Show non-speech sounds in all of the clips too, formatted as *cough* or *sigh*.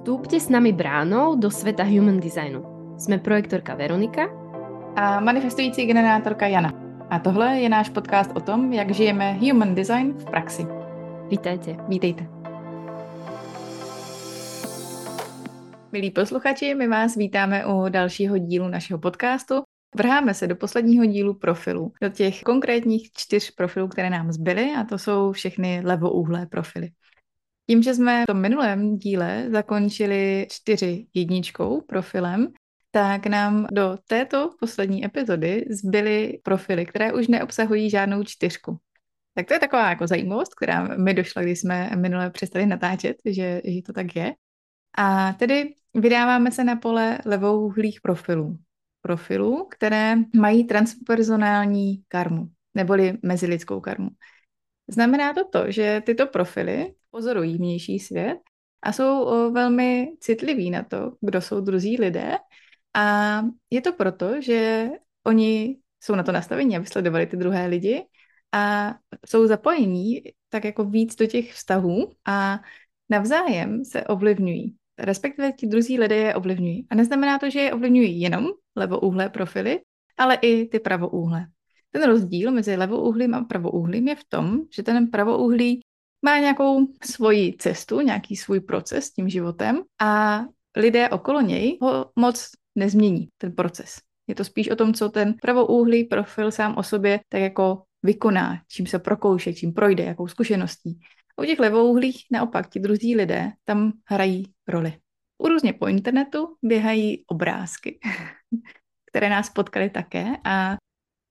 Vstúpte s nami bránou do sveta human designu. Jsme projektorka Veronika a manifestující generátorka Jana. A tohle je náš podcast o tom, jak žijeme human design v praxi. Vítajte. Vítejte. Milí posluchači, my vás vítáme u dalšího dílu našeho podcastu. Vrháme se do posledního dílu profilu, do těch konkrétních čtyř profilů, které nám zbyly a to jsou všechny levouhlé profily. Tím, že jsme v tom minulém díle zakončili čtyři jedničkou profilem, tak nám do této poslední epizody zbyly profily, které už neobsahují žádnou čtyřku. Tak to je taková jako zajímavost, která mi došla, když jsme minule přestali natáčet, že, že to tak je. A tedy vydáváme se na pole levouhlých profilů. Profilů, které mají transpersonální karmu, neboli mezilidskou karmu. Znamená to to, že tyto profily pozorují vnější svět a jsou velmi citliví na to, kdo jsou druzí lidé. A je to proto, že oni jsou na to nastavení, aby sledovali ty druhé lidi a jsou zapojení tak jako víc do těch vztahů a navzájem se ovlivňují. Respektive ti druzí lidé je ovlivňují. A neznamená to, že je ovlivňují jenom levouhlé profily, ale i ty pravouhlé. Ten rozdíl mezi levouhlým a pravouhlým je v tom, že ten pravouhlý má nějakou svoji cestu, nějaký svůj proces tím životem a lidé okolo něj ho moc nezmění, ten proces. Je to spíš o tom, co ten pravouhlý profil sám o sobě tak jako vykoná, čím se prokouše, čím projde, jakou zkušeností. U těch levouhlých naopak ti druzí lidé tam hrají roli. U různě po internetu běhají obrázky, *laughs* které nás potkaly také a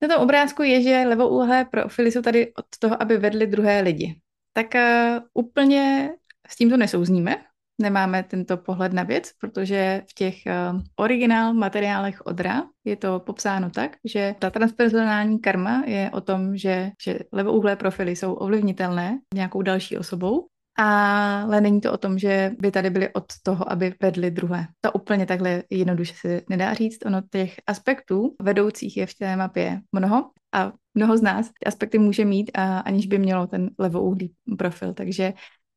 na tom obrázku je, že levouhlé profily jsou tady od toho, aby vedli druhé lidi tak uh, úplně s tímto nesouzníme. Nemáme tento pohled na věc, protože v těch uh, originál materiálech odra je to popsáno tak, že ta transpersonální karma je o tom, že, že levouhlé profily jsou ovlivnitelné nějakou další osobou, ale není to o tom, že by tady byly od toho, aby vedli druhé. To úplně takhle jednoduše se nedá říct. Ono těch aspektů vedoucích je v té mapě mnoho a mnoho z nás ty aspekty může mít, a, aniž by mělo ten levouhlý profil. Takže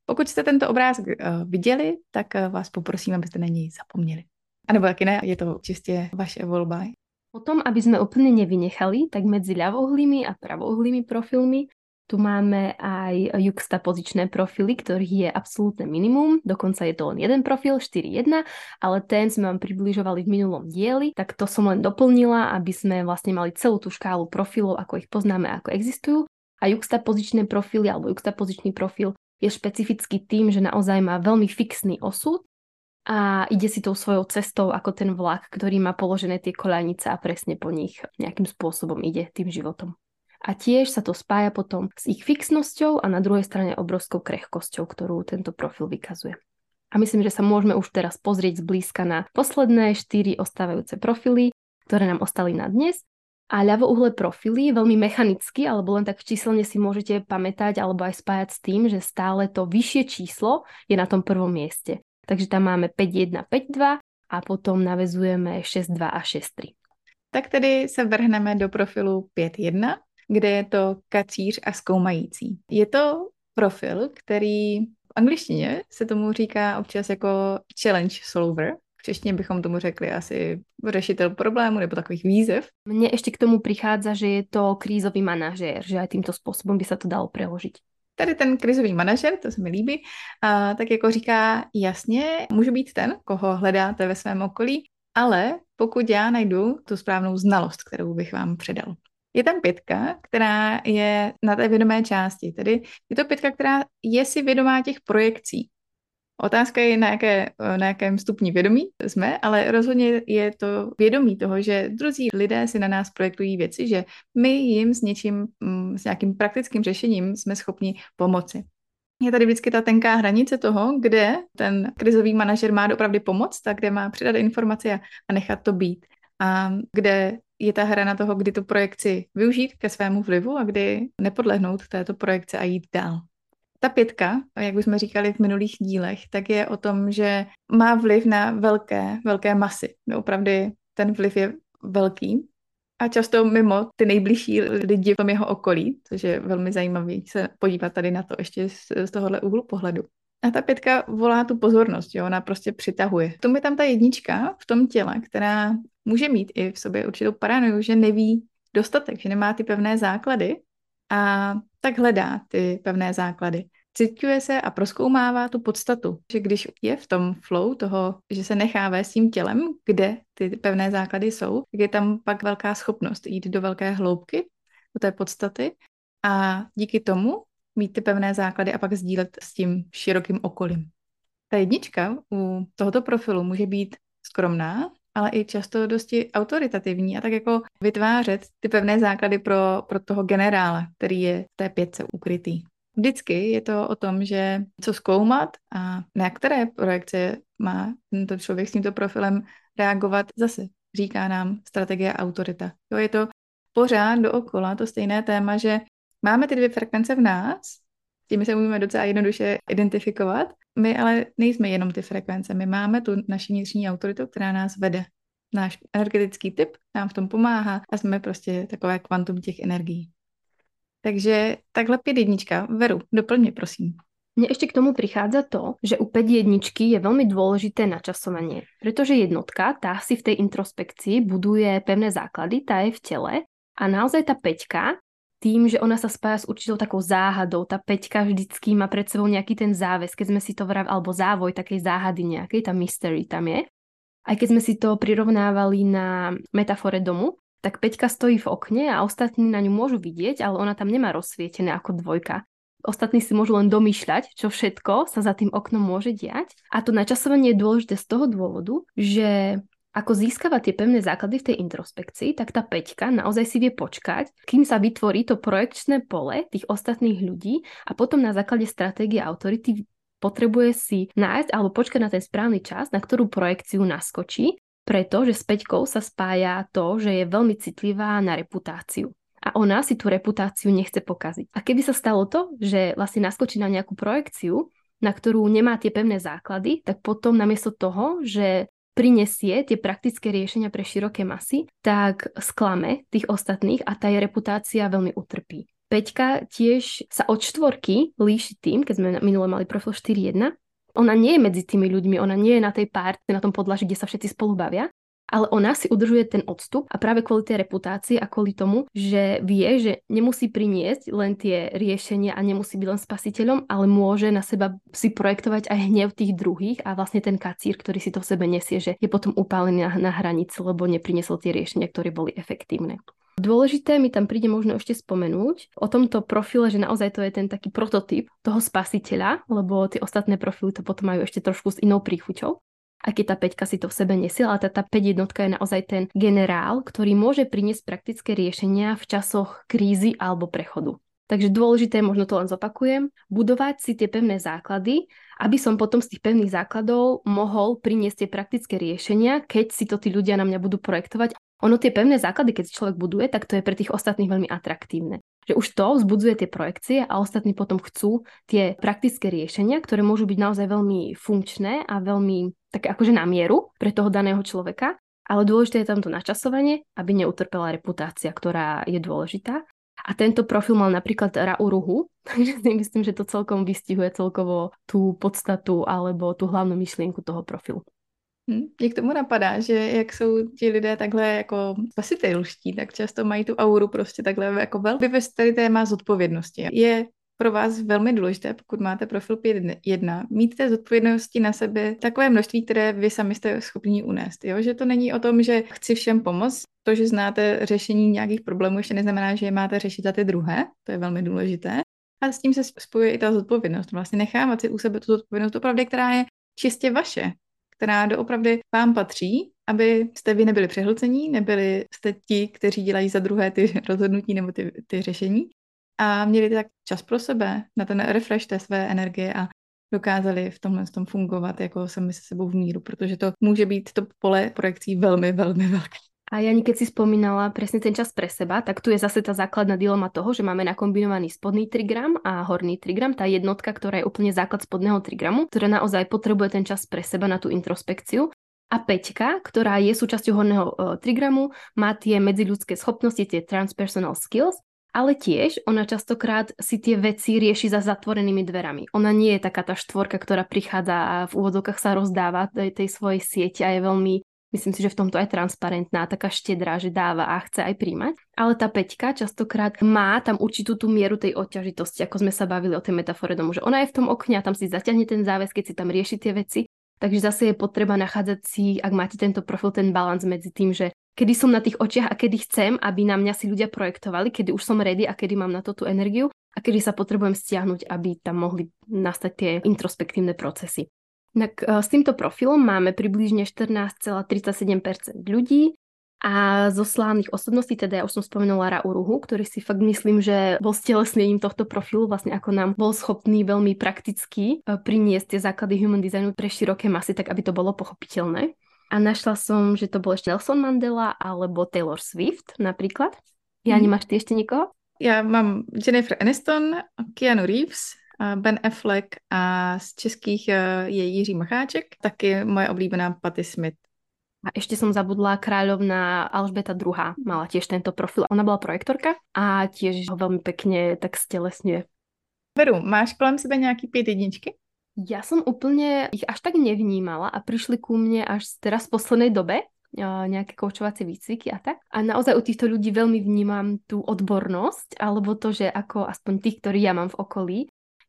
pokud jste tento obrázek uh, viděli, tak uh, vás poprosím, abyste na něj zapomněli. A nebo taky ne, je to čistě vaše volba. Potom, aby sme úplne nevynechali, tak medzi ľavouhlými a pravouhlými profilmi tu máme aj juxtapozičné profily, ktorých je absolútne minimum, dokonca je to len jeden profil, 4.1, ale ten sme vám približovali v minulom dieli, tak to som len doplnila, aby sme vlastne mali celú tú škálu profilov, ako ich poznáme, ako existujú. A juxtapozičné profily alebo juxtapozičný profil je špecifický tým, že naozaj má veľmi fixný osud a ide si tou svojou cestou ako ten vlak, ktorý má položené tie koľanice a presne po nich nejakým spôsobom ide tým životom a tiež sa to spája potom s ich fixnosťou a na druhej strane obrovskou krehkosťou, ktorú tento profil vykazuje. A myslím, že sa môžeme už teraz pozrieť zblízka na posledné štyri ostávajúce profily, ktoré nám ostali na dnes. A ľavouhle profily veľmi mechanicky, alebo len tak číselne si môžete pamätať alebo aj spájať s tým, že stále to vyššie číslo je na tom prvom mieste. Takže tam máme 5.1, 5.2 a potom navezujeme 6.2 a 6.3. Tak tedy se vrhneme do profilu 5.1 kde je to kacíř a zkoumající. Je to profil, který v angličtině se tomu říká občas jako challenge solver, v češtině bychom tomu řekli asi řešitel problému nebo takových výzev. Mně ještě k tomu přichází, že je to krízový manažér, že aj tímto způsobem by se to dalo preložit. Tady ten krizový manažer, to se mi líbí, a tak jako říká, jasně, můžu být ten, koho hledáte ve svém okolí, ale pokud já najdu tu správnou znalost, kterou bych vám předal. Je tam pětka, která je na té vědomé části. Tedy je to pětka, která je si vědomá těch projekcí. Otázka je, na, jaké, na jakém stupni vědomí jsme, ale rozhodně je to vědomí toho, že druzí lidé si na nás projektují věci, že my jim s něčím, mm, s nějakým praktickým řešením jsme schopni pomoci. Je tady vždycky ta tenká hranice toho, kde ten krizový manažer má opravdu pomoct a kde má předat informace a nechat to být. A kde je ta hra na toho, kdy tu projekci využít ke svému vlivu a kdy nepodlehnout této projekci a jít dál. Ta pětka, jak už jsme říkali v minulých dílech, tak je o tom, že má vliv na velké, velké masy. Opravdu ten vliv je velký a často mimo ty nejbližší lidi v tom jeho okolí, což je velmi zajímavé se podívat tady na to ještě z, z tohohle úhlu pohledu. A ta pětka volá tu pozornost, jo? ona prostě přitahuje. To je tam ta jednička v tom těle, která může mít i v sobě určitou paranoju, že neví dostatek, že nemá ty pevné základy a tak hledá ty pevné základy. Cituje se a proskoumává tu podstatu, že když je v tom flow toho, že se nechá vést tím tělem, kde ty pevné základy jsou, tak je tam pak velká schopnost jít do velké hloubky, do té podstaty a díky tomu mít ty pevné základy a pak sdílet s tím širokým okolím. Ta jednička u tohoto profilu může být skromná, ale i často dosti autoritativní a tak jako vytvářet ty pevné základy pro, pro toho generála, který je v té pětce ukrytý. Vždycky je to o tom, že co zkoumat a na které projekce má tento člověk s tímto profilem reagovat zase. Říká nám strategie autorita. Jo, je to pořád dookola to stejné téma, že máme ty dvě frekvence v nás, tím se můžeme docela jednoduše identifikovat. My ale nejsme jenom ty frekvence, my máme tu naši vnitřní autoritu, která nás vede. Náš energetický typ nám v tom pomáhá a jsme prostě takové kvantum těch energií. Takže takhle pět jednička. Veru, doplň mě, prosím. Mne ešte k tomu prichádza to, že u 5 jedničky je veľmi dôležité načasovanie, pretože jednotka, tá si v tej introspekcii buduje pevné základy, tá je v tele a naozaj tá peťka, tým, že ona sa spája s určitou takou záhadou, tá peťka vždycky má pred sebou nejaký ten záves, keď sme si to vrav, alebo závoj takej záhady nejakej, tá mystery tam je. Aj keď sme si to prirovnávali na metafore domu, tak Peťka stojí v okne a ostatní na ňu môžu vidieť, ale ona tam nemá rozsvietené ako dvojka. Ostatní si môžu len domýšľať, čo všetko sa za tým oknom môže diať. A to načasovanie je dôležité z toho dôvodu, že ako získava tie pevné základy v tej introspekcii, tak tá peťka naozaj si vie počkať, kým sa vytvorí to projekčné pole tých ostatných ľudí a potom na základe stratégie autority potrebuje si nájsť alebo počkať na ten správny čas, na ktorú projekciu naskočí preto, že s Peťkou sa spája to, že je veľmi citlivá na reputáciu. A ona si tú reputáciu nechce pokaziť. A keby sa stalo to, že vlastne naskočí na nejakú projekciu, na ktorú nemá tie pevné základy, tak potom namiesto toho, že prinesie tie praktické riešenia pre široké masy, tak sklame tých ostatných a tá jej reputácia veľmi utrpí. Peťka tiež sa od štvorky líši tým, keď sme minule mali profil 4.1, ona nie je medzi tými ľuďmi, ona nie je na tej párte, na tom podlaži, kde sa všetci spolu bavia, ale ona si udržuje ten odstup a práve kvôli tej reputácii a kvôli tomu, že vie, že nemusí priniesť len tie riešenia a nemusí byť len spasiteľom, ale môže na seba si projektovať aj hnev tých druhých a vlastne ten kacír, ktorý si to v sebe nesie, že je potom upálený na, na hranici, lebo neprinesol tie riešenia, ktoré boli efektívne. Dôležité mi tam príde možno ešte spomenúť o tomto profile, že naozaj to je ten taký prototyp toho spasiteľa, lebo tie ostatné profily to potom majú ešte trošku s inou príchuťou. A keď tá peťka si to v sebe nesie, ale tá, tá 5 jednotka je naozaj ten generál, ktorý môže priniesť praktické riešenia v časoch krízy alebo prechodu. Takže dôležité, možno to len zopakujem, budovať si tie pevné základy, aby som potom z tých pevných základov mohol priniesť tie praktické riešenia, keď si to tí ľudia na mňa budú projektovať ono tie pevné základy, keď človek buduje, tak to je pre tých ostatných veľmi atraktívne. Že už to vzbudzuje tie projekcie a ostatní potom chcú tie praktické riešenia, ktoré môžu byť naozaj veľmi funkčné a veľmi také akože na mieru pre toho daného človeka, ale dôležité je tam to načasovanie, aby neutrpela reputácia, ktorá je dôležitá. A tento profil mal napríklad Rauruhu, *laughs* takže si myslím, že to celkom vystihuje celkovo tú podstatu alebo tú hlavnú myšlienku toho profilu. Hm, mě k tomu napadá, že jak jsou ti lidé takhle jako spasitelští, tak často mají tu auru prostě takhle jako velmi ve tady téma zodpovědnosti. Je pro vás velmi důležité, pokud máte profil 5.1, mít té zodpovědnosti na sebe takové množství, které vy sami jste schopni unést. Jo? Že to není o tom, že chci všem pomoct, to, že znáte řešení nějakých problémů, ještě neznamená, že je máte řešit za ty druhé, to je velmi důležité. A s tím se spojuje i ta zodpovědnost. Vlastně nechávat si u sebe tu zodpovědnost opravdu, která je čistě vaše která doopravdy vám patří, aby jste vy nebyli přehlcení, nebyli jste ti, kteří dělají za druhé ty *laughs* rozhodnutí nebo ty, ty řešení a měli tak čas pro sebe, na ten refresh té své energie a dokázali v tomhle tom fungovat jako sami se sebou v míru, protože to může být to pole projekcí velmi, velmi velké. A Jani, keď si spomínala presne ten čas pre seba, tak tu je zase tá základná dilema toho, že máme nakombinovaný spodný trigram a horný trigram, tá jednotka, ktorá je úplne základ spodného trigramu, ktorá naozaj potrebuje ten čas pre seba na tú introspekciu. A peťka, ktorá je súčasťou horného uh, trigramu, má tie medziľudské schopnosti, tie transpersonal skills ale tiež ona častokrát si tie veci rieši za zatvorenými dverami. Ona nie je taká tá štvorka, ktorá prichádza a v úvodzokách sa rozdáva tej, tej svojej siete a je veľmi Myslím si, že v tomto aj transparentná, taká štedrá, že dáva a chce aj príjmať. Ale tá peťka častokrát má tam určitú tú mieru tej odťažitosti, ako sme sa bavili o tej metafore domu, že ona je v tom okne a tam si zaťahne ten záväz, keď si tam rieši tie veci. Takže zase je potreba nachádzať si, ak máte tento profil, ten balans medzi tým, že kedy som na tých očiach a kedy chcem, aby na mňa si ľudia projektovali, kedy už som ready a kedy mám na to tú energiu a kedy sa potrebujem stiahnuť, aby tam mohli nastať tie introspektívne procesy. Tak e, s týmto profilom máme približne 14,37% ľudí a zo slávnych osobností, teda ja už som spomenula Ra Uruhu, ktorý si fakt myslím, že bol stelesnením tohto profilu, vlastne ako nám bol schopný veľmi prakticky e, priniesť tie základy human designu pre široké masy, tak aby to bolo pochopiteľné. A našla som, že to bol ešte Nelson Mandela alebo Taylor Swift napríklad. Ja mm. nemáš ty ešte nikoho? Já mám Jennifer Aniston, Keanu Reeves, Ben Affleck a z českých eh, je Jiří Macháček, taky moje oblíbená Patty Smith. A ešte som zabudla kráľovna Alžbeta II. Mala tiež tento profil. Ona bola projektorka a tiež ho veľmi pekne tak stelesňuje. Veru, máš kolem sebe nejaký pět jedničky? Ja som úplne ich až tak nevnímala a prišli ku mne až teraz v poslednej dobe, nejaké koučovacie výcviky a tak. A naozaj u týchto ľudí veľmi vnímam tú odbornosť, alebo to, že ako aspoň tých, ktorí ja mám v okolí,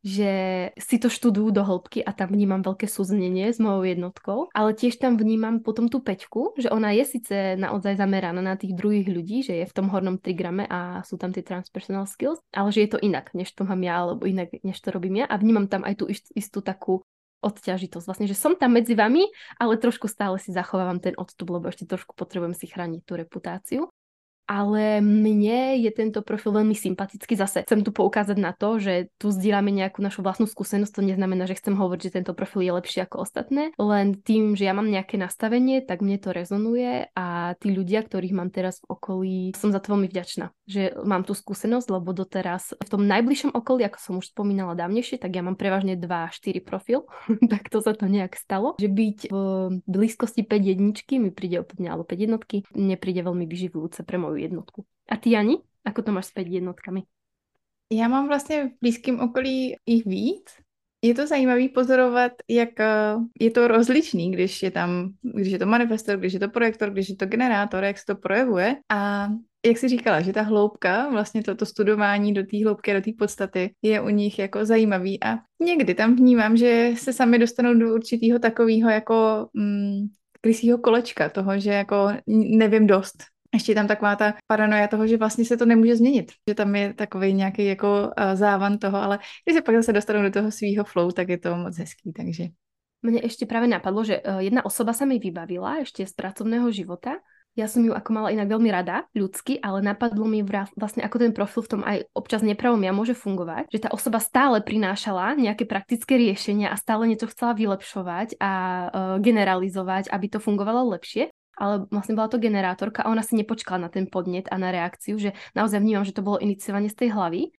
že si to študujú do hĺbky a tam vnímam veľké súznenie s mojou jednotkou, ale tiež tam vnímam potom tú peťku, že ona je síce naozaj zameraná na tých druhých ľudí, že je v tom hornom trigrame a sú tam tie transpersonal skills, ale že je to inak, než to mám ja, alebo inak, než to robím ja a vnímam tam aj tú istú takú odťažitosť. Vlastne, že som tam medzi vami, ale trošku stále si zachovávam ten odstup, lebo ešte trošku potrebujem si chrániť tú reputáciu ale mne je tento profil veľmi sympatický. Zase chcem tu poukázať na to, že tu zdieľame nejakú našu vlastnú skúsenosť, to neznamená, že chcem hovoriť, že tento profil je lepší ako ostatné, len tým, že ja mám nejaké nastavenie, tak mne to rezonuje a tí ľudia, ktorých mám teraz v okolí, som za to veľmi vďačná, že mám tú skúsenosť, lebo doteraz v tom najbližšom okolí, ako som už spomínala dávnejšie, tak ja mám prevažne 2-4 profil, *laughs* tak to sa to nejak stalo, že byť v blízkosti 5 jedničky mi príde úplne, alebo 5 jednotky, nepríde veľmi vyživujúce pre môj svoju jednotku. A ty, Ani, ako to máš s pět jednotkami? Já mám vlastně v blízkém okolí jich víc. Je to zajímavé pozorovat, jak eh, je to rozličný, když je tam, když je to manifestor, když je to projektor, když je to generátor, jak se to projevuje. A jak jsi říkala, že ta hloubka, vlastně toto studování do té hloubky, do té podstaty je u nich jako zajímavý a někdy tam vnímám, že se sami dostanou do určitého takového jako mm, krysího kolečka, toho, že jako nevím dost, ještě je tam taková ta paranoja toho, že vlastně se to nemůže změnit, že tam je takový nějaký jako uh, závan toho, ale když se pak zase dostanou do toho svého flow, tak je to moc hezký, takže. Mne ešte práve napadlo, že uh, jedna osoba sa mi vybavila ešte z pracovného života. Ja som ju ako mala inak veľmi rada, ľudsky, ale napadlo mi vlastne ako ten profil v tom aj občas nepravom ja môže fungovať, že tá osoba stále prinášala nejaké praktické riešenia a stále niečo chcela vylepšovať a uh, generalizovať, aby to fungovalo lepšie ale vlastne bola to generátorka a ona si nepočkala na ten podnet a na reakciu, že naozaj vnímam, že to bolo iniciovanie z tej hlavy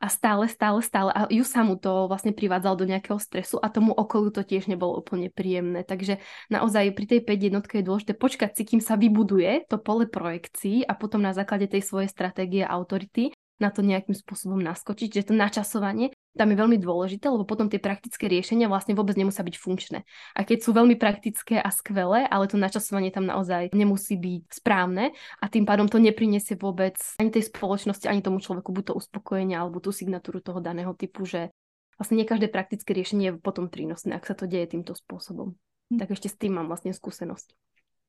a stále, stále, stále a ju samu to vlastne privádzalo do nejakého stresu a tomu okolu to tiež nebolo úplne príjemné. Takže naozaj pri tej 5 jednotke je dôležité počkať si, kým sa vybuduje to pole projekcií a potom na základe tej svojej stratégie autority na to nejakým spôsobom naskočiť, že to načasovanie tam je veľmi dôležité, lebo potom tie praktické riešenia vlastne vôbec nemusia byť funkčné. A keď sú veľmi praktické a skvelé, ale to načasovanie tam naozaj nemusí byť správne a tým pádom to neprinesie vôbec ani tej spoločnosti, ani tomu človeku buď to uspokojenie alebo tú signatúru toho daného typu, že vlastne nie každé praktické riešenie je potom prínosné, ak sa to deje týmto spôsobom. Hm. Tak ešte s tým mám vlastne skúsenosť.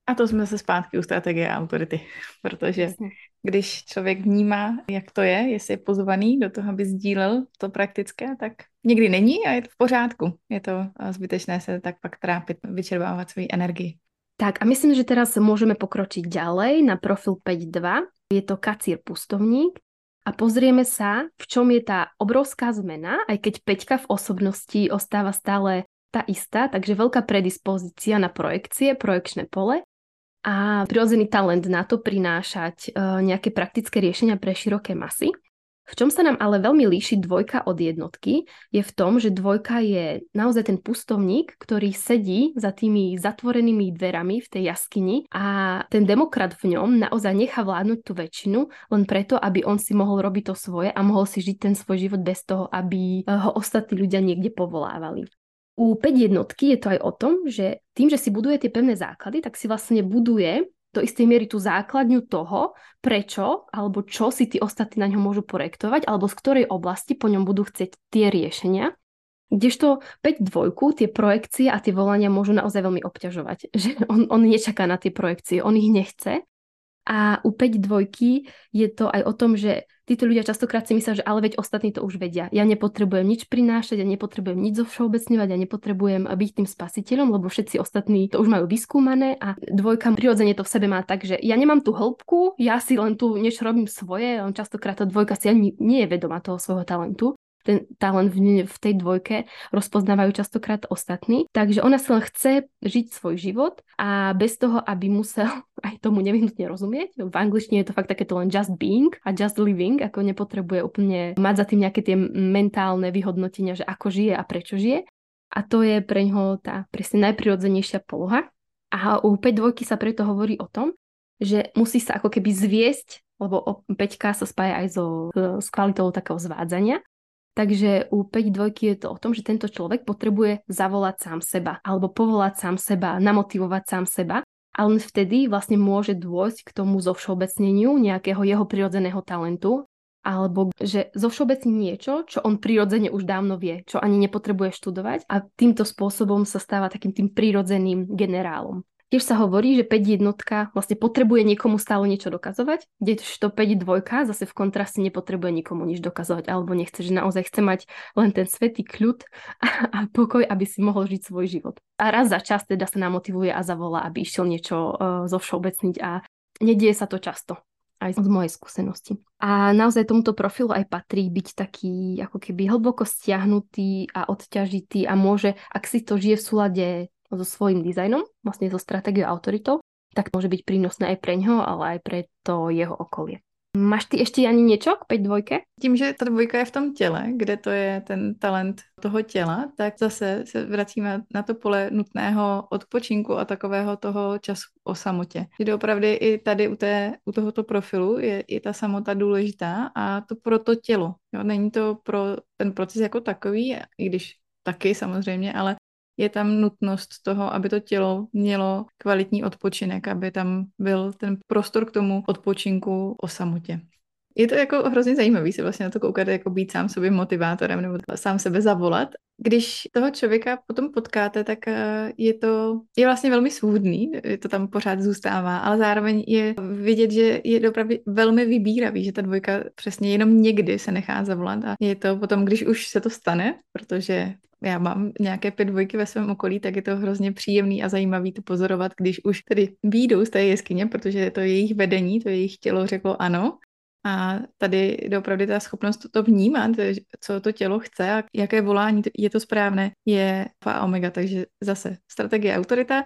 A to jsme se zpátky u strategie a autority, *laughs* protože Jasně. když člověk vnímá, jak to je, jestli je pozvaný do toho, aby sdílel to praktické, tak někdy není a je to v pořádku. Je to zbytečné se tak pak trápit, vyčerpávat svoji energii. Tak a myslím, že teraz môžeme pokročiť ďalej na profil 5.2. Je to kacír pustovník a pozrieme sa, v čom je tá obrovská zmena, aj keď Peťka v osobnosti ostáva stále tá istá, takže veľká predispozícia na projekcie, projekčné pole a prirodzený talent na to prinášať uh, nejaké praktické riešenia pre široké masy. V čom sa nám ale veľmi líši dvojka od jednotky, je v tom, že dvojka je naozaj ten pustovník, ktorý sedí za tými zatvorenými dverami v tej jaskyni a ten demokrat v ňom naozaj nechá vládnuť tú väčšinu len preto, aby on si mohol robiť to svoje a mohol si žiť ten svoj život bez toho, aby ho ostatní ľudia niekde povolávali. U 5 jednotky je to aj o tom, že tým, že si buduje tie pevné základy, tak si vlastne buduje do istej miery tú základňu toho, prečo alebo čo si tí ostatní na ňom môžu projektovať, alebo z ktorej oblasti po ňom budú chcieť tie riešenia. Kdežto 5 dvojku, tie projekcie a tie volania môžu naozaj veľmi obťažovať. *laughs* Že on, on nečaká na tie projekcie, on ich nechce a u 5 dvojky je to aj o tom, že títo ľudia častokrát si myslia, že ale veď ostatní to už vedia. Ja nepotrebujem nič prinášať, ja nepotrebujem nič zo všeobecňovať, ja nepotrebujem byť tým spasiteľom, lebo všetci ostatní to už majú vyskúmané a dvojka prirodzene to v sebe má tak, že ja nemám tú hĺbku, ja si len tu niečo robím svoje, on častokrát tá dvojka si ani nie je vedomá toho svojho talentu ten talent v, v tej dvojke rozpoznávajú častokrát ostatní. Takže ona si len chce žiť svoj život a bez toho, aby musel *laughs* aj tomu nevyhnutne rozumieť. V angličtine je to fakt takéto len just being a just living, ako nepotrebuje úplne mať za tým nejaké tie mentálne vyhodnotenia, že ako žije a prečo žije. A to je pre ňoho tá presne najprirodzenejšia poloha. A u 5 dvojky sa preto hovorí o tom, že musí sa ako keby zviesť, lebo 5 sa spája aj so, s kvalitou takého zvádzania Takže u 5 dvojky je to o tom, že tento človek potrebuje zavolať sám seba alebo povolať sám seba, namotivovať sám seba a len vtedy vlastne môže dôjsť k tomu zovšeobecneniu nejakého jeho prirodzeného talentu alebo že zovšeobecní niečo, čo on prirodzene už dávno vie, čo ani nepotrebuje študovať a týmto spôsobom sa stáva takým tým prirodzeným generálom. Tiež sa hovorí, že 5 jednotka vlastne potrebuje niekomu stále niečo dokazovať, kdežto 5 dvojka zase v kontraste nepotrebuje nikomu nič dokazovať alebo nechce, že naozaj chce mať len ten svetý kľud a, a pokoj, aby si mohol žiť svoj život. A raz za čas teda sa namotivuje a zavolá, aby išiel niečo uh, zovšeobecniť a nedieje sa to často aj z mojej skúsenosti. A naozaj tomuto profilu aj patrí byť taký ako keby hlboko stiahnutý a odťažitý a môže, ak si to žije v súlade so svojím dizajnom, vlastne so stratégiou autoritou, tak môže byť prínosné aj pre ňo, ale aj pre to jeho okolie. Máš ty ešte ani niečo k 5 dvojke? Tím, že ta dvojka je v tom těle, kde to je ten talent toho těla, tak zase se vracíme na to pole nutného odpočinku a takového toho času o samotě. Že opravdu i tady u, té, u tohoto profilu je i ta samota důležitá a to pro to tělo. Jo? Není to pro ten proces jako takový, i když taky samozřejmě, ale je tam nutnost toho, aby to tělo mělo kvalitní odpočinek, aby tam byl ten prostor k tomu odpočinku o samotě. Je to jako hrozně zajímavý se vlastně na to koukat, jako být sám sobě motivátorem nebo sám sebe zavolat. Když toho člověka potom potkáte, tak eh, je to je vlastně velmi svůdný, to tam pořád zůstává, ale zároveň je vidět, že je opravdu velmi vybíravý, že ta dvojka přesně jenom někdy se nechá zavolat a je to potom, když už se to stane, protože já mám nějaké pět dvojky ve svém okolí, tak je to hrozně příjemný a zajímavý to pozorovat, když už tedy výjdou z té jeskyně, protože je to jejich vedení, to jejich tělo řeklo ano. A tady opravdu ta schopnost to vnímat, co to tělo chce a jaké volání je to správné, je a omega. Takže zase strategie autorita.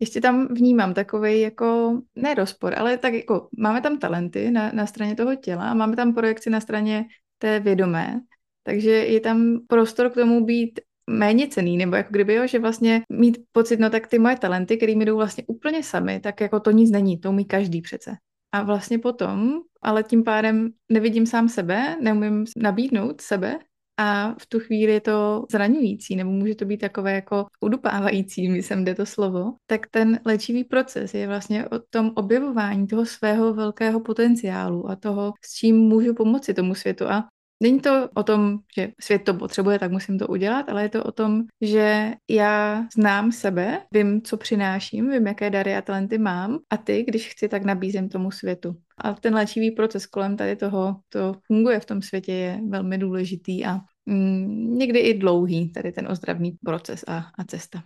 Ještě tam vnímám takový jako, ne rozpor, ale tak jako máme tam talenty na, na straně toho těla a máme tam projekci na straně té vědomé, takže je tam prostor k tomu být méně cený, nebo jako kdyby, jo, že vlastně mít pocit, no tak ty moje talenty, které mi jdou vlastně úplně sami, tak jako to nic není, to umí každý přece. A vlastně potom, ale tím pádem nevidím sám sebe, neumím nabídnout sebe a v tu chvíli je to zraňující, nebo může to být takové jako udupávající, myslím, jde to slovo, tak ten léčivý proces je vlastně o tom objevování toho svého velkého potenciálu a toho, s čím můžu pomoci tomu světu. A Není to o tom, že svět to potřebuje, tak musím to udělat, ale je to o tom, že já znám sebe, vím, co přináším, vím, jaké dary a talenty mám a ty, když chci, tak nabízím tomu světu. A ten léčivý proces kolem tady toho, to funguje v tom světě, je velmi důležitý a mm, někdy i dlouhý, tady ten ozdravný proces a, a cesta.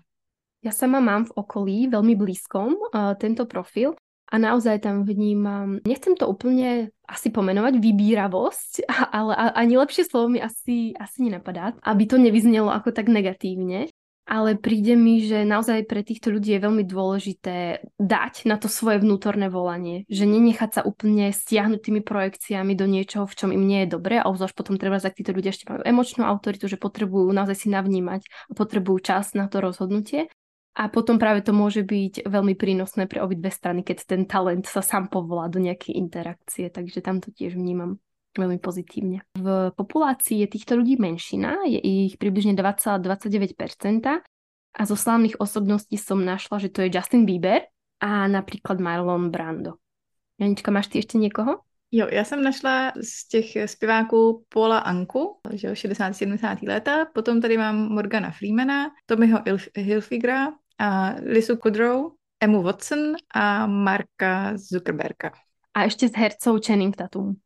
Ja sama mám v okolí veľmi blízkom uh, tento profil a naozaj tam vnímam, nechcem to úplne asi pomenovať, vybíravosť, *laughs* ale ani lepšie slovo mi asi, asi nenapadá, aby to nevyznelo ako tak negatívne. ale príde mi, že naozaj pre týchto ľudí je veľmi dôležité dať na to svoje vnútorné volanie, že nenechať sa úplne stiahnuť tými projekciami do niečoho, v čom im nie je dobre a obzvlášť potom treba, ak títo ľudia ešte majú emočnú autoritu, že potrebujú naozaj si navnímať a potrebujú čas na to rozhodnutie. A potom práve to môže byť veľmi prínosné pre obidve strany, keď ten talent sa sám povolá do nejakej interakcie, takže tam to tiež vnímam veľmi pozitívne. V populácii je týchto ľudí menšina, je ich približne 2,29% a zo slávnych osobností som našla, že to je Justin Bieber a napríklad Marlon Brando. Janička, máš ty ešte niekoho? Jo, já jsem našla z těch zpěváků Paula Anku, že 60-70 léta, potom tady mám Morgana Freemana, Tommyho Hilfigera a Lisu Kudrow, Emu Watson a Marka Zuckerberga. A ještě z hercov Channing Tatum.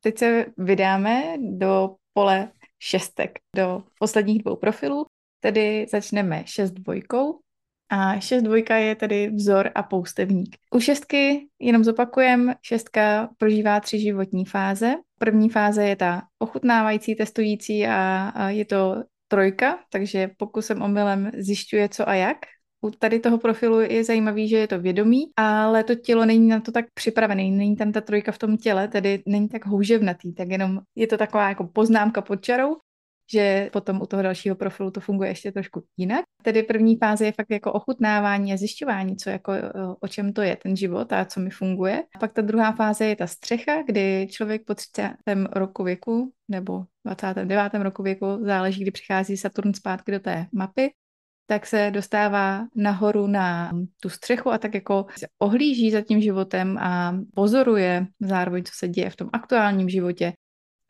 Teď se vydáme do pole šestek, do posledních dvou profilů, tedy začneme šest dvojkou a šest dvojka je tedy vzor a poustevník. U šestky jenom zopakujem, šestka prožívá tři životní fáze. První fáze je ta ochutnávající, testující a, je to trojka, takže pokusem omylem zjišťuje co a jak u tady toho profilu je zajímavý, že je to vědomí, ale to tělo není na to tak připravené, není tam ta trojka v tom těle, tedy není tak houževnatý, tak jenom je to taková jako poznámka pod čarou, že potom u toho dalšího profilu to funguje ještě trošku jinak. Tedy první fáze je fakt jako ochutnávání a zjišťování, co jako, o čem to je ten život a co mi funguje. A pak ta druhá fáze je ta střecha, kdy člověk po 30. roku věku nebo 29. roku věku, záleží, kdy přichází Saturn zpátky do té mapy, tak se dostává nahoru na tu střechu a tak jako se ohlíží za tím životem a pozoruje zároveň, co se děje v tom aktuálním životě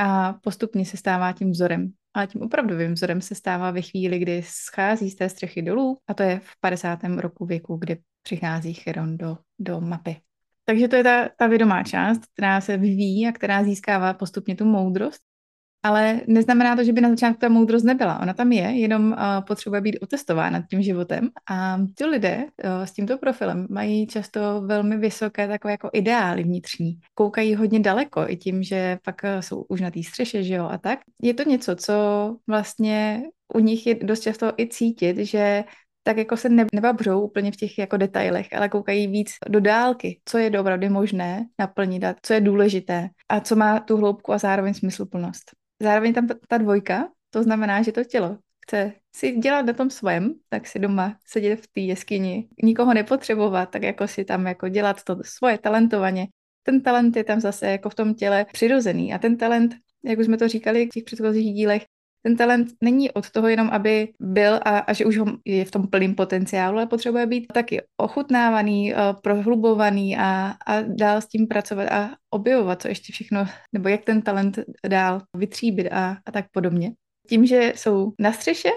a postupně se stává tím vzorem. Ale tím opravdovým vzorem se stává ve chvíli, kdy schází z té střechy dolů a to je v 50. roku věku, kdy přichází Chiron do, do mapy. Takže to je ta, ta vědomá část, která se vyvíjí a která získává postupně tu moudrost ale neznamená to, že by na začátku ta moudrost nebyla. Ona tam je, jenom uh, potřebuje být otestována tím životem. A ty lidé uh, s tímto profilem mají často velmi vysoké takové jako ideály vnitřní. Koukají hodně daleko i tím, že pak uh, jsou už na té střeše, že jo, a tak. Je to něco, co vlastně u nich je dost často i cítit, že tak jako se nebabřou úplně v těch jako detailech, ale koukají víc do dálky, co je opravdu možné naplnit a co je důležité a co má tu hloubku a zároveň smysluplnost. Zároveň tam ta dvojka, to znamená, že to tělo chce si dělat na tom svém, tak si doma sedět v té jeskyni, nikoho nepotřebovat, tak jako si tam jako dělat to svoje talentovaně. Ten talent je tam zase jako v tom těle přirozený a ten talent, jak už jsme to říkali v těch předchozích dílech, ten talent není od toho jenom, aby byl a, a že už ho je v tom plným potenciálu, ale potřebuje být taky ochutnávaný, uh, prohlubovaný a, a dál s tím pracovat a objevovat, co ještě všechno, nebo jak ten talent dál vytříbit a, a tak podobně. Tím, že jsou na střeše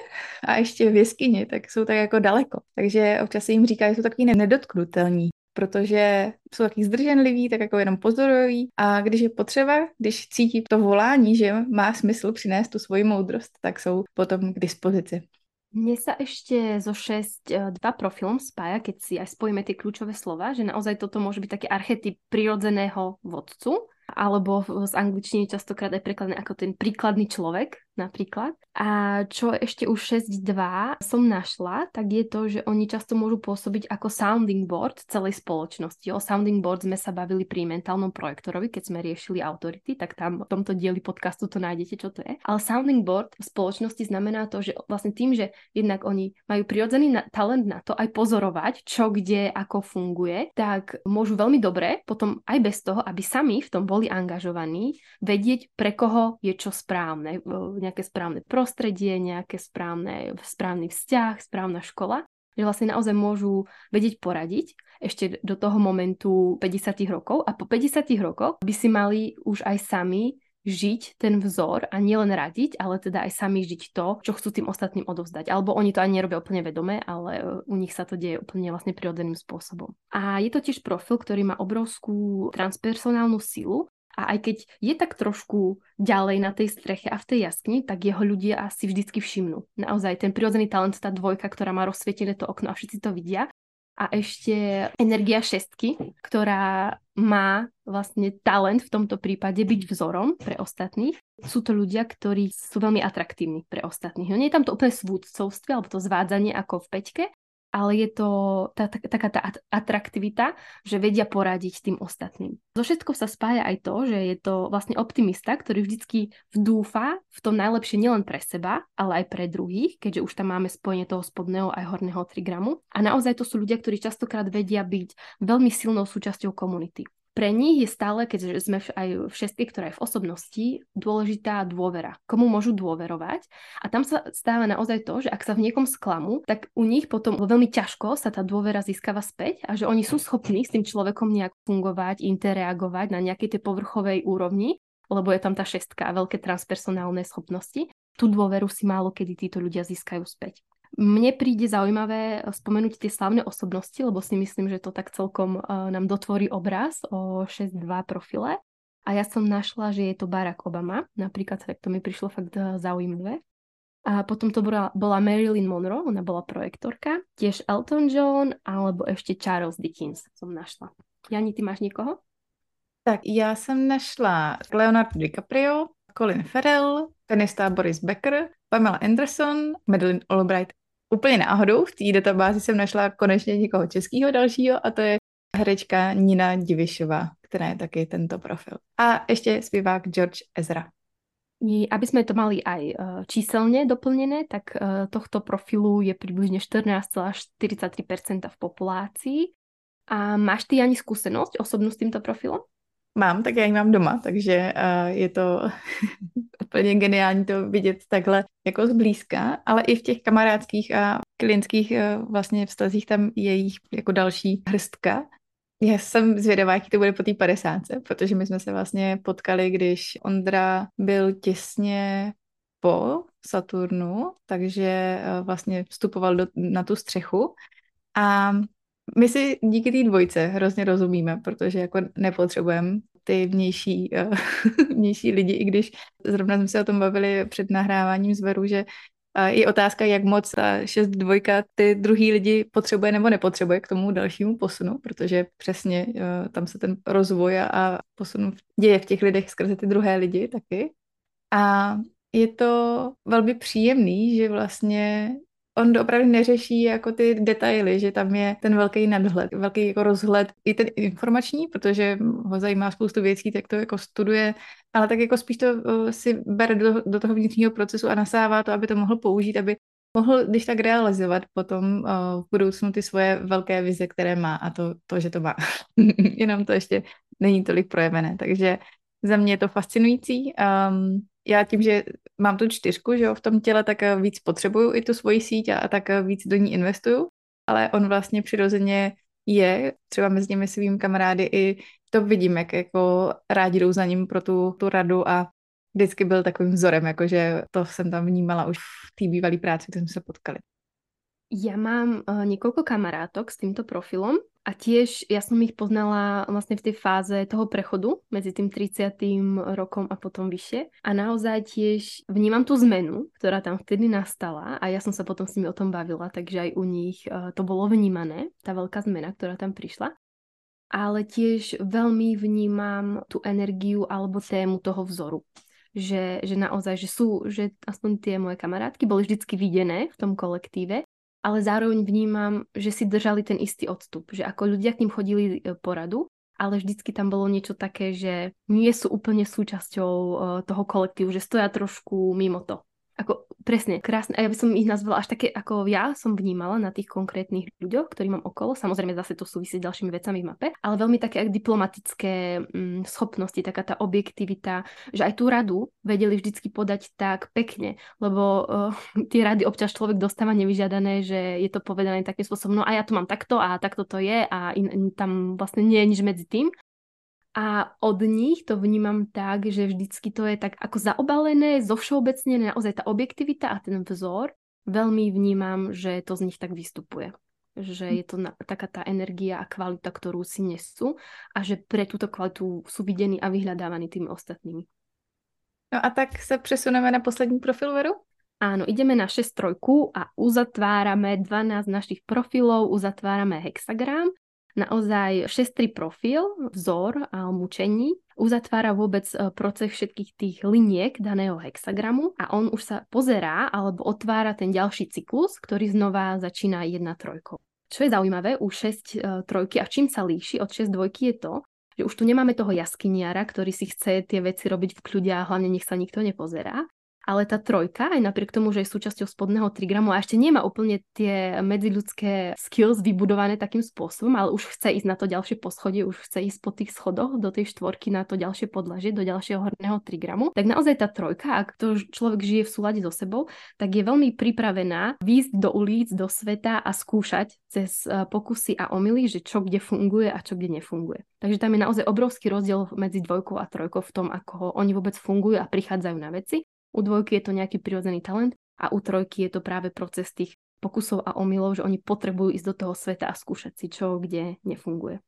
a ještě v jeskyni, tak jsou tak jako daleko. Takže občas se jim říká, že jsou takový nedotknutelní protože jsou taky zdrženliví, tak jako jenom pozorují a když je potřeba, když cítí to volání, že má smysl přinést tu svoji moudrost, tak jsou potom k dispozici. Mne sa ešte zo 6 eh, dva profilom spája, keď si aj spojíme tie kľúčové slova, že naozaj toto môže byť taký archetyp prirodzeného vodcu, alebo z angličtiny častokrát aj prekladané ako ten príkladný človek, napríklad. A čo ešte už 6.2 som našla, tak je to, že oni často môžu pôsobiť ako sounding board celej spoločnosti. O sounding board sme sa bavili pri mentálnom projektorovi, keď sme riešili autority, tak tam v tomto dieli podcastu to nájdete, čo to je. Ale sounding board v spoločnosti znamená to, že vlastne tým, že jednak oni majú prirodzený na- talent na to aj pozorovať, čo kde, ako funguje, tak môžu veľmi dobre potom aj bez toho, aby sami v tom boli angažovaní, vedieť, pre koho je čo správne, nejaké správne prostredie, nejaké správne, správny vzťah, správna škola, že vlastne naozaj môžu vedieť poradiť ešte do toho momentu 50 rokov a po 50 rokoch by si mali už aj sami žiť ten vzor a nielen radiť, ale teda aj sami žiť to, čo chcú tým ostatným odovzdať. Alebo oni to ani nerobia úplne vedome, ale u nich sa to deje úplne vlastne prirodzeným spôsobom. A je to tiež profil, ktorý má obrovskú transpersonálnu silu a aj keď je tak trošku ďalej na tej streche a v tej jaskni, tak jeho ľudia asi vždycky všimnú. Naozaj ten prirodzený talent, tá dvojka, ktorá má rozsvietené to okno a všetci to vidia. A ešte energia šestky, ktorá má vlastne talent v tomto prípade byť vzorom pre ostatných. Sú to ľudia, ktorí sú veľmi atraktívni pre ostatných. No nie je tam to úplne svúdcovstvo alebo to zvádzanie ako v peťke, ale je to tá, tá, taká tá atraktivita, že vedia poradiť tým ostatným. So všetkou sa spája aj to, že je to vlastne optimista, ktorý vždycky vdúfa v tom najlepšie nielen pre seba, ale aj pre druhých, keďže už tam máme spojenie toho spodného aj horného trigramu. A naozaj to sú ľudia, ktorí častokrát vedia byť veľmi silnou súčasťou komunity pre nich je stále, keď sme aj v šestke, ktorá je v osobnosti, dôležitá dôvera. Komu môžu dôverovať. A tam sa stáva naozaj to, že ak sa v niekom sklamú, tak u nich potom veľmi ťažko sa tá dôvera získava späť a že oni sú schopní s tým človekom nejak fungovať, interagovať na nejakej tej povrchovej úrovni, lebo je tam tá šestka a veľké transpersonálne schopnosti. Tú dôveru si málo kedy títo ľudia získajú späť. Mne príde zaujímavé eh, spomenúť tie slavné osobnosti, lebo si myslím, že to tak celkom uh, nám dotvorí obraz o 6.2 profile. A ja som našla, že je to Barack Obama, napríklad, tak to mi prišlo fakt uh, zaujímavé. A potom to bola, bola Marilyn Monroe, ona bola projektorka, tiež Elton John, alebo ešte Charles Dickens som našla. Jani, ty máš niekoho? Tak já jsem našla Leonardo DiCaprio, Colin Farrell, tenista Boris Becker, Pamela Anderson, Madeleine Albright úplně náhodou v té databázi jsem našla konečně někoho českého dalšího a to je herečka Nina Divišová, která je taky tento profil. A ještě zpěvák George Ezra. Aby sme to mali aj e, číselne doplnené, tak e, tohto profilu je približne 14,43% v populácii. A máš ty ani skúsenosť osobnú s týmto profilom? Mám, tak já ji mám doma, takže uh, je to *laughs* úplně geniální to vidět takhle jako zblízka, ale i v těch kamarádských a klientských uh, vlastně vztazích tam je jich jako další hrstka. Já jsem zvědavá, jaký to bude po té 50, protože my jsme se vlastně potkali, když Ondra byl těsně po Saturnu, takže uh, vlastně vstupoval do, na tu střechu a my si díky té dvojce hrozně rozumíme, protože jako nepotřebujeme ty vnější, uh, *laughs* vnější lidi, i když zrovna jsme se o tom bavili před nahráváním zveru, že uh, je otázka, jak moc ta 6 dvojka ty druhý lidi potřebuje nebo nepotřebuje k tomu dalšímu posunu, protože přesně uh, tam se ten rozvoj a posun děje v těch lidech skrze ty druhé lidi taky. A je to velmi příjemný, že vlastně on opravdu neřeší jako ty detaily, že tam je ten velký nadhled, velký jako rozhled, i ten informační, protože ho zajímá spoustu věcí, tak to jako studuje, ale tak jako spíš to uh, si bere do, do toho vnitřního procesu a nasává to, aby to mohl použít, aby mohl když tak realizovat potom uh, v budoucnu ty svoje velké vize, které má a to, to že to má. *laughs* Jenom to ještě není tolik projevené, takže za mě je to fascinující. Um, já tím, že mám tu čtyřku, že jo, v tom těle, tak eh, víc potřebuju i tu svoji síť a, tak eh, víc do ní investuju, ale on vlastně přirozeně je, třeba mezi nimi svým kamarády i to vidím, jak jako rádi jdou za ním pro tu, tu radu a vždycky byl takovým vzorem, jakože to jsem tam vnímala už v té bývalé práci, kde jsme se potkali. Ja mám uh, niekoľko kamarátok s týmto profilom a tiež ja som ich poznala vlastne v tej fáze toho prechodu medzi tým 30. rokom a potom vyššie. A naozaj tiež vnímam tú zmenu, ktorá tam vtedy nastala a ja som sa potom s nimi o tom bavila, takže aj u nich uh, to bolo vnímané, tá veľká zmena, ktorá tam prišla. Ale tiež veľmi vnímam tú energiu alebo tému toho vzoru že, že naozaj, že sú, že aspoň tie moje kamarátky boli vždycky videné v tom kolektíve ale zároveň vnímam, že si držali ten istý odstup, že ako ľudia k ním chodili e, poradu, ale vždycky tam bolo niečo také, že nie sú úplne súčasťou e, toho kolektívu, že stoja trošku mimo to ako presne, krásne. A ja by som ich nazvala až také, ako ja som vnímala na tých konkrétnych ľuďoch, ktorí mám okolo. Samozrejme zase to súvisí s ďalšími vecami v mape, ale veľmi také ak diplomatické mm, schopnosti, taká tá objektivita, že aj tú radu vedeli vždycky podať tak pekne, lebo uh, tie rady občas človek dostáva nevyžiadané, že je to povedané takým spôsobom, no a ja to mám takto a takto to je a in, in, tam vlastne nie je nič medzi tým. A od nich to vnímam tak, že vždycky to je tak ako zaobalené, zovšeobecnené, naozaj tá objektivita a ten vzor, veľmi vnímam, že to z nich tak vystupuje. Že hm. je to na, taká tá energia a kvalita, ktorú si nesú a že pre túto kvalitu sú videní a vyhľadávaní tými ostatnými. No a tak sa presuneme na poslední profil Veru? Áno, ideme na 6 trojku a uzatvárame 12 našich profilov, uzatvárame hexagram naozaj 6-3 profil, vzor a mučení uzatvára vôbec e, proces všetkých tých liniek daného hexagramu a on už sa pozerá alebo otvára ten ďalší cyklus, ktorý znova začína 1 trojkou. Čo je zaujímavé u 6 e, trojky a čím sa líši od 6 dvojky je to, že už tu nemáme toho jaskyniara, ktorý si chce tie veci robiť v kľude a hlavne nech sa nikto nepozerá, ale tá trojka, aj napriek tomu, že je súčasťou spodného trigramu a ešte nemá úplne tie medziľudské skills vybudované takým spôsobom, ale už chce ísť na to ďalšie poschodie, už chce ísť po tých schodoch do tej štvorky na to ďalšie podlažie, do ďalšieho horného trigramu, tak naozaj tá trojka, ak to človek žije v súlade so sebou, tak je veľmi pripravená výjsť do ulic, do sveta a skúšať cez e, pokusy a omily, že čo kde funguje a čo kde nefunguje. Takže tam je naozaj obrovský rozdiel medzi dvojkou a trojkou v tom, ako oni vôbec fungujú a prichádzajú na veci. U dvojky je to nejaký prirodzený talent a u trojky je to práve proces tých pokusov a omylov, že oni potrebujú ísť do toho sveta a skúšať si, čo kde nefunguje.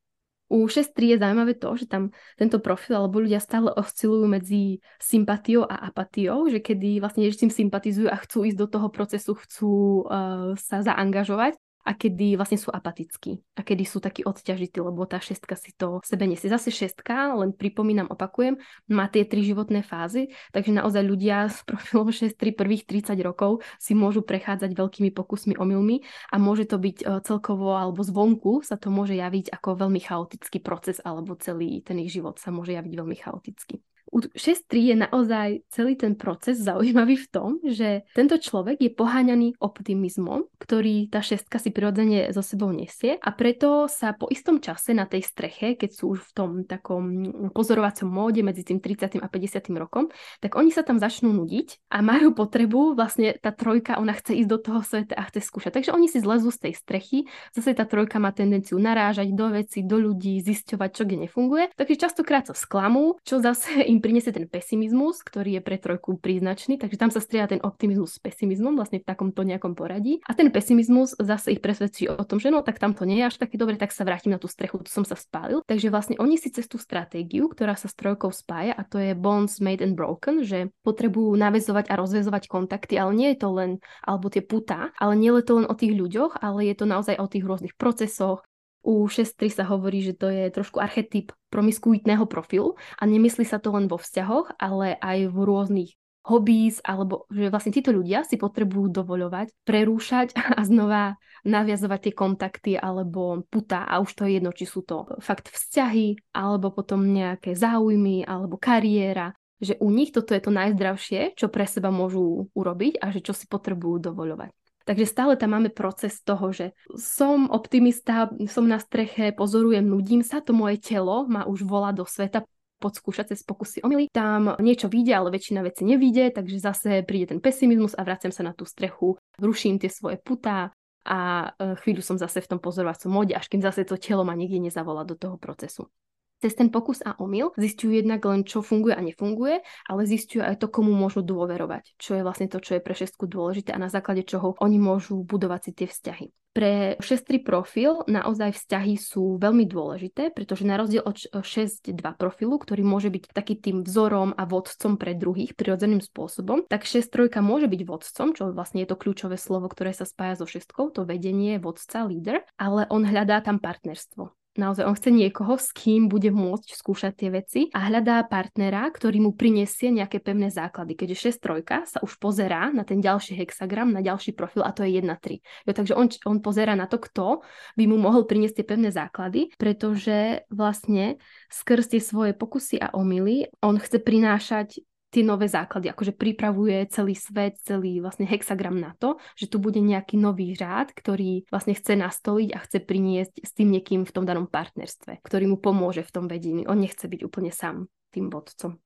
U 6.3 je zaujímavé to, že tam tento profil alebo ľudia stále oscilujú medzi sympatiou a apatiou, že kedy vlastne s tým sympatizujú a chcú ísť do toho procesu, chcú uh, sa zaangažovať a kedy vlastne sú apatickí a kedy sú takí odťažití, lebo tá šestka si to v sebe nesie. Zase šestka, len pripomínam, opakujem, má tie tri životné fázy, takže naozaj ľudia s profilom *laughs* 6 3 prvých 30 rokov si môžu prechádzať veľkými pokusmi, omylmi a môže to byť e, celkovo alebo zvonku sa to môže javiť ako veľmi chaotický proces alebo celý ten ich život sa môže javiť veľmi chaoticky. U 6.3 je naozaj celý ten proces zaujímavý v tom, že tento človek je poháňaný optimizmom, ktorý tá šestka si prirodzene so sebou nesie a preto sa po istom čase na tej streche, keď sú už v tom takom pozorovacom móde medzi tým 30. a 50. rokom, tak oni sa tam začnú nudiť a majú potrebu, vlastne tá trojka, ona chce ísť do toho sveta a chce skúšať. Takže oni si zlezú z tej strechy, zase tá trojka má tendenciu narážať do veci, do ľudí, zisťovať, čo kde nefunguje. Takže častokrát sa sklamú, čo zase im priniesie ten pesimizmus, ktorý je pre trojku príznačný, takže tam sa strieda ten optimizmus s pesimizmom vlastne v takomto nejakom poradí. A ten pesimizmus zase ich presvedčí o tom, že no tak tam to nie je až také dobre, tak sa vrátim na tú strechu, tu som sa spálil. Takže vlastne oni si cez tú stratégiu, ktorá sa s trojkou spája, a to je bonds made and broken, že potrebujú navezovať a rozvezovať kontakty, ale nie je to len, alebo tie putá, ale nie je to len o tých ľuďoch, ale je to naozaj o tých rôznych procesoch, u 6.3 sa hovorí, že to je trošku archetyp promiskuitného profilu a nemyslí sa to len vo vzťahoch, ale aj v rôznych hobbies, alebo že vlastne títo ľudia si potrebujú dovoľovať, prerúšať *laughs* a znova naviazovať tie kontakty alebo puta a už to je jedno, či sú to fakt vzťahy, alebo potom nejaké záujmy, alebo kariéra, že u nich toto je to najzdravšie, čo pre seba môžu urobiť a že čo si potrebujú dovoľovať. Takže stále tam máme proces toho, že som optimista, som na streche, pozorujem, nudím sa, to moje telo ma už volá do sveta, podskúšať cez pokusy omily. Tam niečo vyjde, ale väčšina veci nevyjde, takže zase príde ten pesimizmus a vracem sa na tú strechu, ruším tie svoje putá a e, chvíľu som zase v tom pozorovacom móde, až kým zase to telo ma niekde nezavolá do toho procesu cez ten pokus a omyl zistujú jednak len, čo funguje a nefunguje, ale zistujú aj to, komu môžu dôverovať, čo je vlastne to, čo je pre šestku dôležité a na základe čoho oni môžu budovať si tie vzťahy. Pre 6.3 profil naozaj vzťahy sú veľmi dôležité, pretože na rozdiel od 6.2 profilu, ktorý môže byť taký tým vzorom a vodcom pre druhých prirodzeným spôsobom, tak 6.3 môže byť vodcom, čo vlastne je to kľúčové slovo, ktoré sa spája so šestkou, to vedenie, vodca, líder, ale on hľadá tam partnerstvo. Naozaj on chce niekoho, s kým bude môcť skúšať tie veci a hľadá partnera, ktorý mu prinesie nejaké pevné základy. Keďže 6 trojka sa už pozerá na ten ďalší hexagram, na ďalší profil a to je 1-3. Jo, takže on, on pozera na to, kto by mu mohol priniesť tie pevné základy, pretože vlastne skrz tie svoje pokusy a omily on chce prinášať tie nové základy, akože pripravuje celý svet, celý vlastne hexagram na to, že tu bude nejaký nový řád, ktorý vlastne chce nastoliť a chce priniesť s tým niekým v tom danom partnerstve, ktorý mu pomôže v tom vedení. On nechce byť úplne sám tým vodcom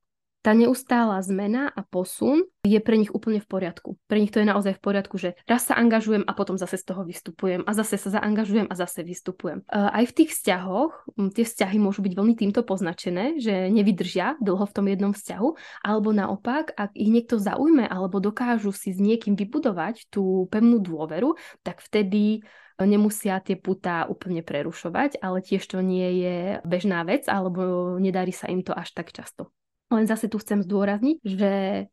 tá neustála zmena a posun je pre nich úplne v poriadku. Pre nich to je naozaj v poriadku, že raz sa angažujem a potom zase z toho vystupujem a zase sa zaangažujem a zase vystupujem. Aj v tých vzťahoch, tie vzťahy môžu byť veľmi týmto poznačené, že nevydržia dlho v tom jednom vzťahu, alebo naopak, ak ich niekto zaujme alebo dokážu si s niekým vybudovať tú pevnú dôveru, tak vtedy nemusia tie putá úplne prerušovať, ale tiež to nie je bežná vec, alebo nedarí sa im to až tak často. Len zase tu chcem zdôrazniť, že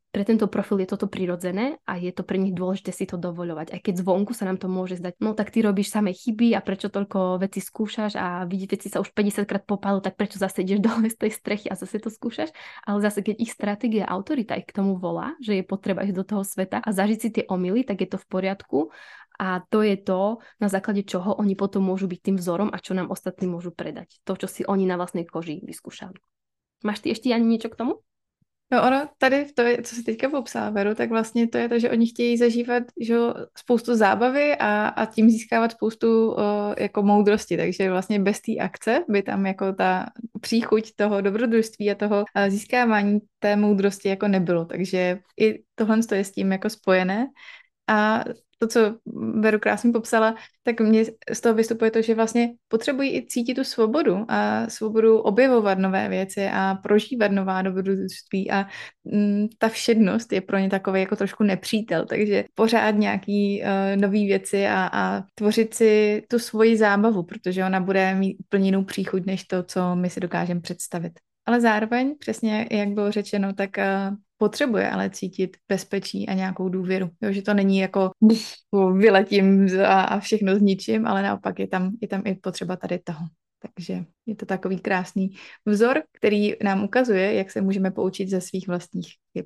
pre tento profil je toto prirodzené a je to pre nich dôležité si to dovoľovať. Aj keď zvonku sa nám to môže zdať, no tak ty robíš samé chyby a prečo toľko veci skúšaš a vidíte si sa už 50 krát popálu, tak prečo zase ideš *laughs* dole z tej strechy a zase to skúšaš. Ale zase keď ich stratégia autorita ich k tomu volá, že je potreba ísť do toho sveta a zažiť si tie omily, tak je to v poriadku a to je to, na základe čoho oni potom môžu byť tým vzorom a čo nám ostatní môžu predať. To, čo si oni na vlastnej koži vyskúšali. Máš ty ještě ani něco k tomu? No ono tady, v to, co si teďka popsala, Veru, tak vlastně to je to, že oni chtějí zažívat že, spoustu zábavy a, a tím získávat spoustu uh, jako moudrosti, takže vlastně bez té akce by tam jako ta příchuť toho dobrodružství a toho uh, získávání té moudrosti jako nebylo, takže i tohle je s tím jako spojené. A to, co Veru krásně popsala, tak mě z toho vystupuje to, že vlastně potřebují i cítit tu svobodu a svobodu objevovat nové věci a prožívat nová dobrodružství a mm, ta všednost je pro ně takový jako trošku nepřítel, takže pořád nějaký uh, nový věci a, a tvořit si tu svoji zábavu, protože ona bude mít úplně jinou příchuť než to, co my si dokážeme představit. Ale zároveň, přesně jak bylo řečeno, tak uh, potřebuje ale cítit bezpečí a nějakou důvěru. Jo, že to není jako vyletím a, a všechno zničím, ale naopak je tam, je tam i potřeba tady toho. Takže je to takový krásný vzor, který nám ukazuje, jak se můžeme poučit ze svých vlastních chyb.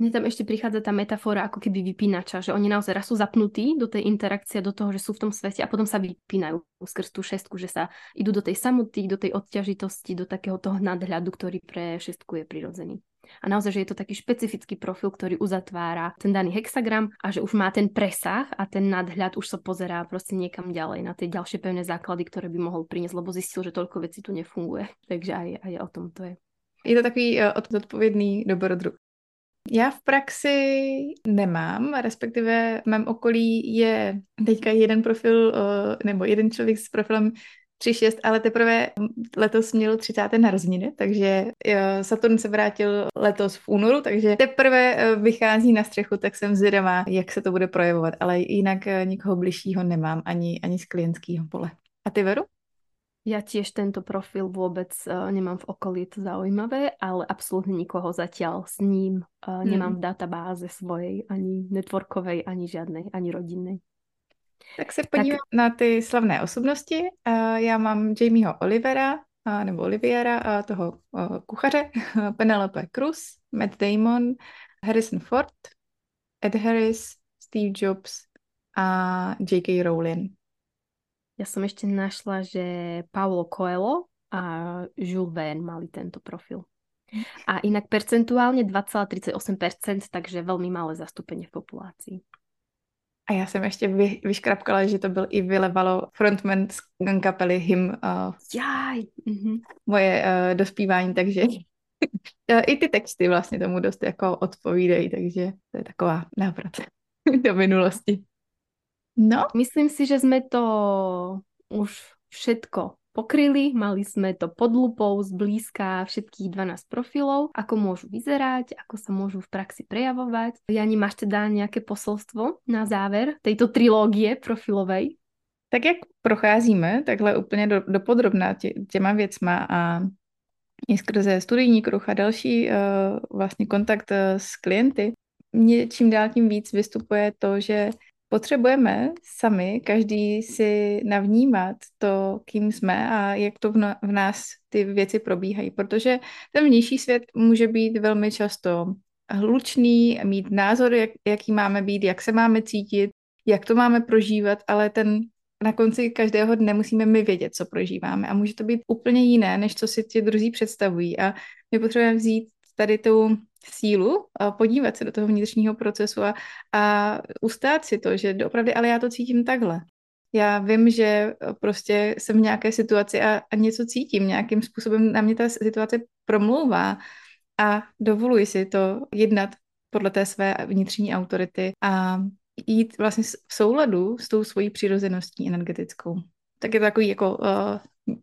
Mne tam ešte prichádza tá metafora ako keby vypínača, že oni naozaj raz sú zapnutí do tej interakcie, do toho, že sú v tom svete a potom sa vypínajú skrz tú šestku, že sa idú do tej samoty, do tej odťažitosti, do takého toho nadhľadu, ktorý pre šestku je prirodzený. A naozaj, že je to taký špecifický profil, ktorý uzatvára ten daný hexagram a že už má ten presah a ten nadhľad už sa pozerá proste niekam ďalej na tie ďalšie pevné základy, ktoré by mohol priniesť, lebo zistil, že toľko vecí tu nefunguje. *laughs* Takže aj, aj o tom to je. Je to takový uh, odpovědný dobrodruh. Já v praxi nemám, respektive v mém okolí je teďka jeden profil, uh, nebo jeden člověk s profilem 3-6, ale teprve letos měl 30. narozeniny, takže Saturn se vrátil letos v únoru, takže teprve e, vychází na střechu, tak jsem zvědavá, jak se to bude projevovat, ale jinak e, nikoho bližšího nemám, ani, ani z klientského pole. A ty, Veru? Ja tiež tento profil vôbec uh, nemám v okolí, to zaujímavé, ale absolútne nikoho zatiaľ s ním uh, nemám hmm. v databáze svojej, ani networkovej, ani žiadnej, ani rodinnej. Tak se podívám tak... na ty slavné osobnosti. Já mám Jamieho Olivera, nebo Oliviera, toho kuchaře, *laughs* Penelope Cruz, Matt Damon, Harrison Ford, Ed Harris, Steve Jobs a J.K. Rowling. Ja som ešte našla, že Paulo Coelho a Jules Verne mali tento profil. A inak percentuálne 2,38%, takže veľmi malé zastúpenie v populácii. A já jsem ještě vy, vyškrapkala, že to byl i Vylevalo, frontman z kapely Him. Uh, Jaj. Mm-hmm. Moje uh, dospívání, takže *laughs* i ty texty vlastně tomu dost jako odpovídají, takže to je taková návrat *laughs* do minulosti. No. Myslím si, že jsme to už všetko pokryli, mali sme to pod lupou zblízka všetkých 12 profilov, ako môžu vyzerať, ako sa môžu v praxi prejavovať. Jani, máš teda nejaké posolstvo na záver tejto trilógie profilovej? Tak jak procházíme takhle úplně do, podrobná tě, těma věcma a i skrze studijní kruh a další uh, vlastně kontakt uh, s klienty, mně čím dál tím víc vystupuje to, že potřebujeme sami každý si navnímat to, kým jsme a jak to v nás ty věci probíhají, protože ten vnější svět může být velmi často hlučný, mít názor, jak, jaký máme být, jak se máme cítit, jak to máme prožívat, ale ten na konci každého dne musíme my vědět, co prožíváme a může to být úplně jiné, než co si ti druzí představují a my potřebujeme vzít tady tu sílu podívat se do toho vnitřního procesu a, a ustát si to, že opravdu, ale já to cítím takhle. Já vím, že prostě jsem v nějaké situaci a, a něco cítím, nějakým způsobem na mě ta situace promlouvá a dovoluji si to jednat podle té své vnitřní autority a jít vlastně v souladu s tou svojí přirozeností energetickou. Tak je to takový jako uh,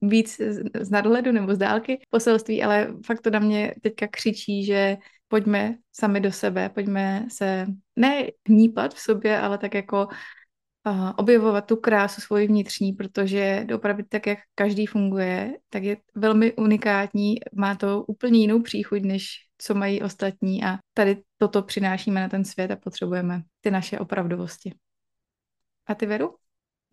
víc z nadhledu nebo z dálky poselství, ale fakt to na mě teďka křičí, že pojďme sami do sebe, pojďme se ne hnípat v sobě, ale tak jako objevovat tu krásu svoji vnitřní, protože opravdu tak, jak každý funguje, tak je velmi unikátní, má to úplně jinou příchuť, než co mají ostatní a tady toto přinášíme na ten svět a potřebujeme ty naše opravdovosti. A ty Veru?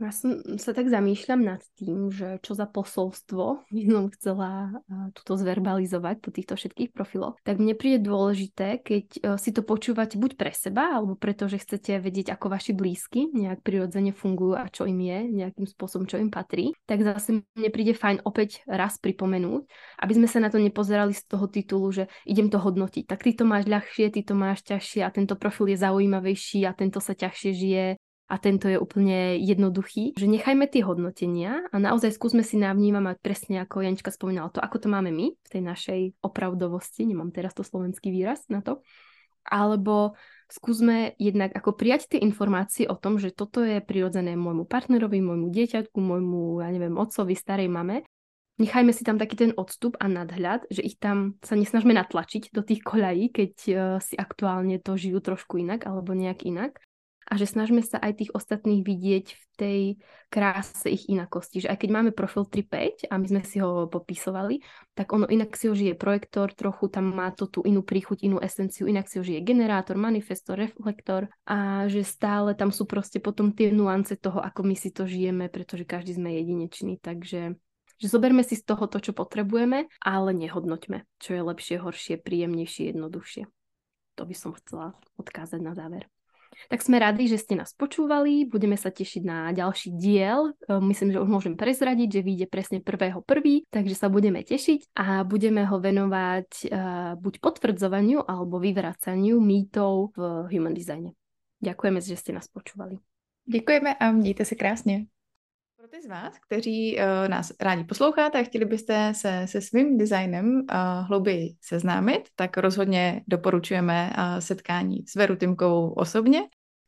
Ja som sa tak zamýšľam nad tým, že čo za posolstvo *laughs* by som chcela tuto zverbalizovať po týchto všetkých profiloch. Tak mne príde dôležité, keď e, si to počúvate buď pre seba, alebo preto, že chcete vedieť, ako vaši blízky nejak prirodzene fungujú a čo im je, nejakým spôsobom, čo im patrí. Tak zase mne príde fajn opäť raz pripomenúť, aby sme sa na to nepozerali z toho titulu, že idem to hodnotiť. Tak ty to máš ľahšie, ty to máš ťažšie a tento profil je zaujímavejší a tento sa ťažšie žije a tento je úplne jednoduchý, že nechajme tie hodnotenia a naozaj skúsme si navnímať presne ako Janička spomínala to, ako to máme my v tej našej opravdovosti, nemám teraz to slovenský výraz na to, alebo skúsme jednak ako prijať tie informácie o tom, že toto je prirodzené môjmu partnerovi, môjmu dieťatku, môjmu, ja neviem, otcovi, starej mame. Nechajme si tam taký ten odstup a nadhľad, že ich tam sa nesnažme natlačiť do tých koľají, keď uh, si aktuálne to žijú trošku inak alebo nejak inak a že snažíme sa aj tých ostatných vidieť v tej kráse ich inakosti. Že aj keď máme profil 3.5 a my sme si ho popisovali, tak ono inak si ho žije projektor, trochu tam má to tú inú príchuť, inú esenciu, inak si ho žije generátor, manifestor, reflektor a že stále tam sú proste potom tie nuance toho, ako my si to žijeme, pretože každý sme jedinečný, takže že zoberme si z toho to, čo potrebujeme, ale nehodnoťme, čo je lepšie, horšie, príjemnejšie, jednoduchšie. To by som chcela odkázať na záver. Tak sme radi, že ste nás počúvali, budeme sa tešiť na ďalší diel. E, myslím, že už môžem prezradiť, že vyjde presne 1.1., takže sa budeme tešiť a budeme ho venovať uh, buď potvrdzovaniu alebo vyvracaniu mýtov v human designe. Ďakujeme, že ste nás počúvali. Děkujeme a mějte se krásně. Pro ty z vás, kteří uh, nás rádi posloucháte a chtěli byste se se svým designem uh, hlouběji seznámit, tak rozhodně doporučujeme uh, setkání s Veru Timkovou osobně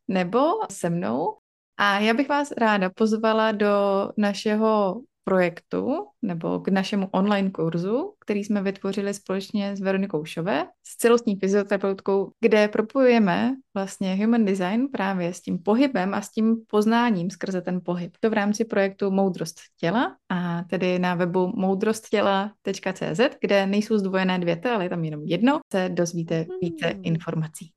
nebo se mnou. A já bych vás ráda pozvala do našeho projektu nebo k našemu online kurzu, který jsme vytvořili společně s Veronikou Šové, s celostní fyzioterapeutkou, kde propojujeme vlastně human design právě s tím pohybem a s tím poznáním skrze ten pohyb. To v rámci projektu Moudrost těla a tedy na webu moudrosttěla.cz, kde nejsou zdvojené dvě ale je tam jenom jedno, se dozvíte více hmm. informací.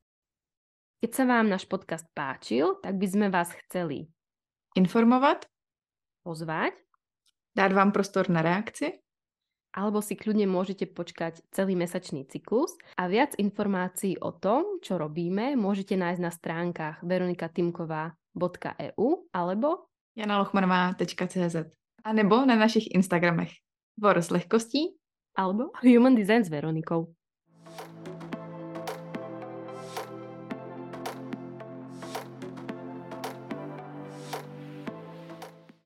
Keď sa vám náš podcast páčil, tak by sme vás chceli informovať, pozvať Dať vám prostor na reakcie? Alebo si kľudne môžete počkať celý mesačný cyklus a viac informácií o tom, čo robíme, môžete nájsť na stránkach veronikatimková.eu alebo janalochmanová.cz a nebo na našich Instagramech Vor s lehkostí alebo Human Design s Veronikou.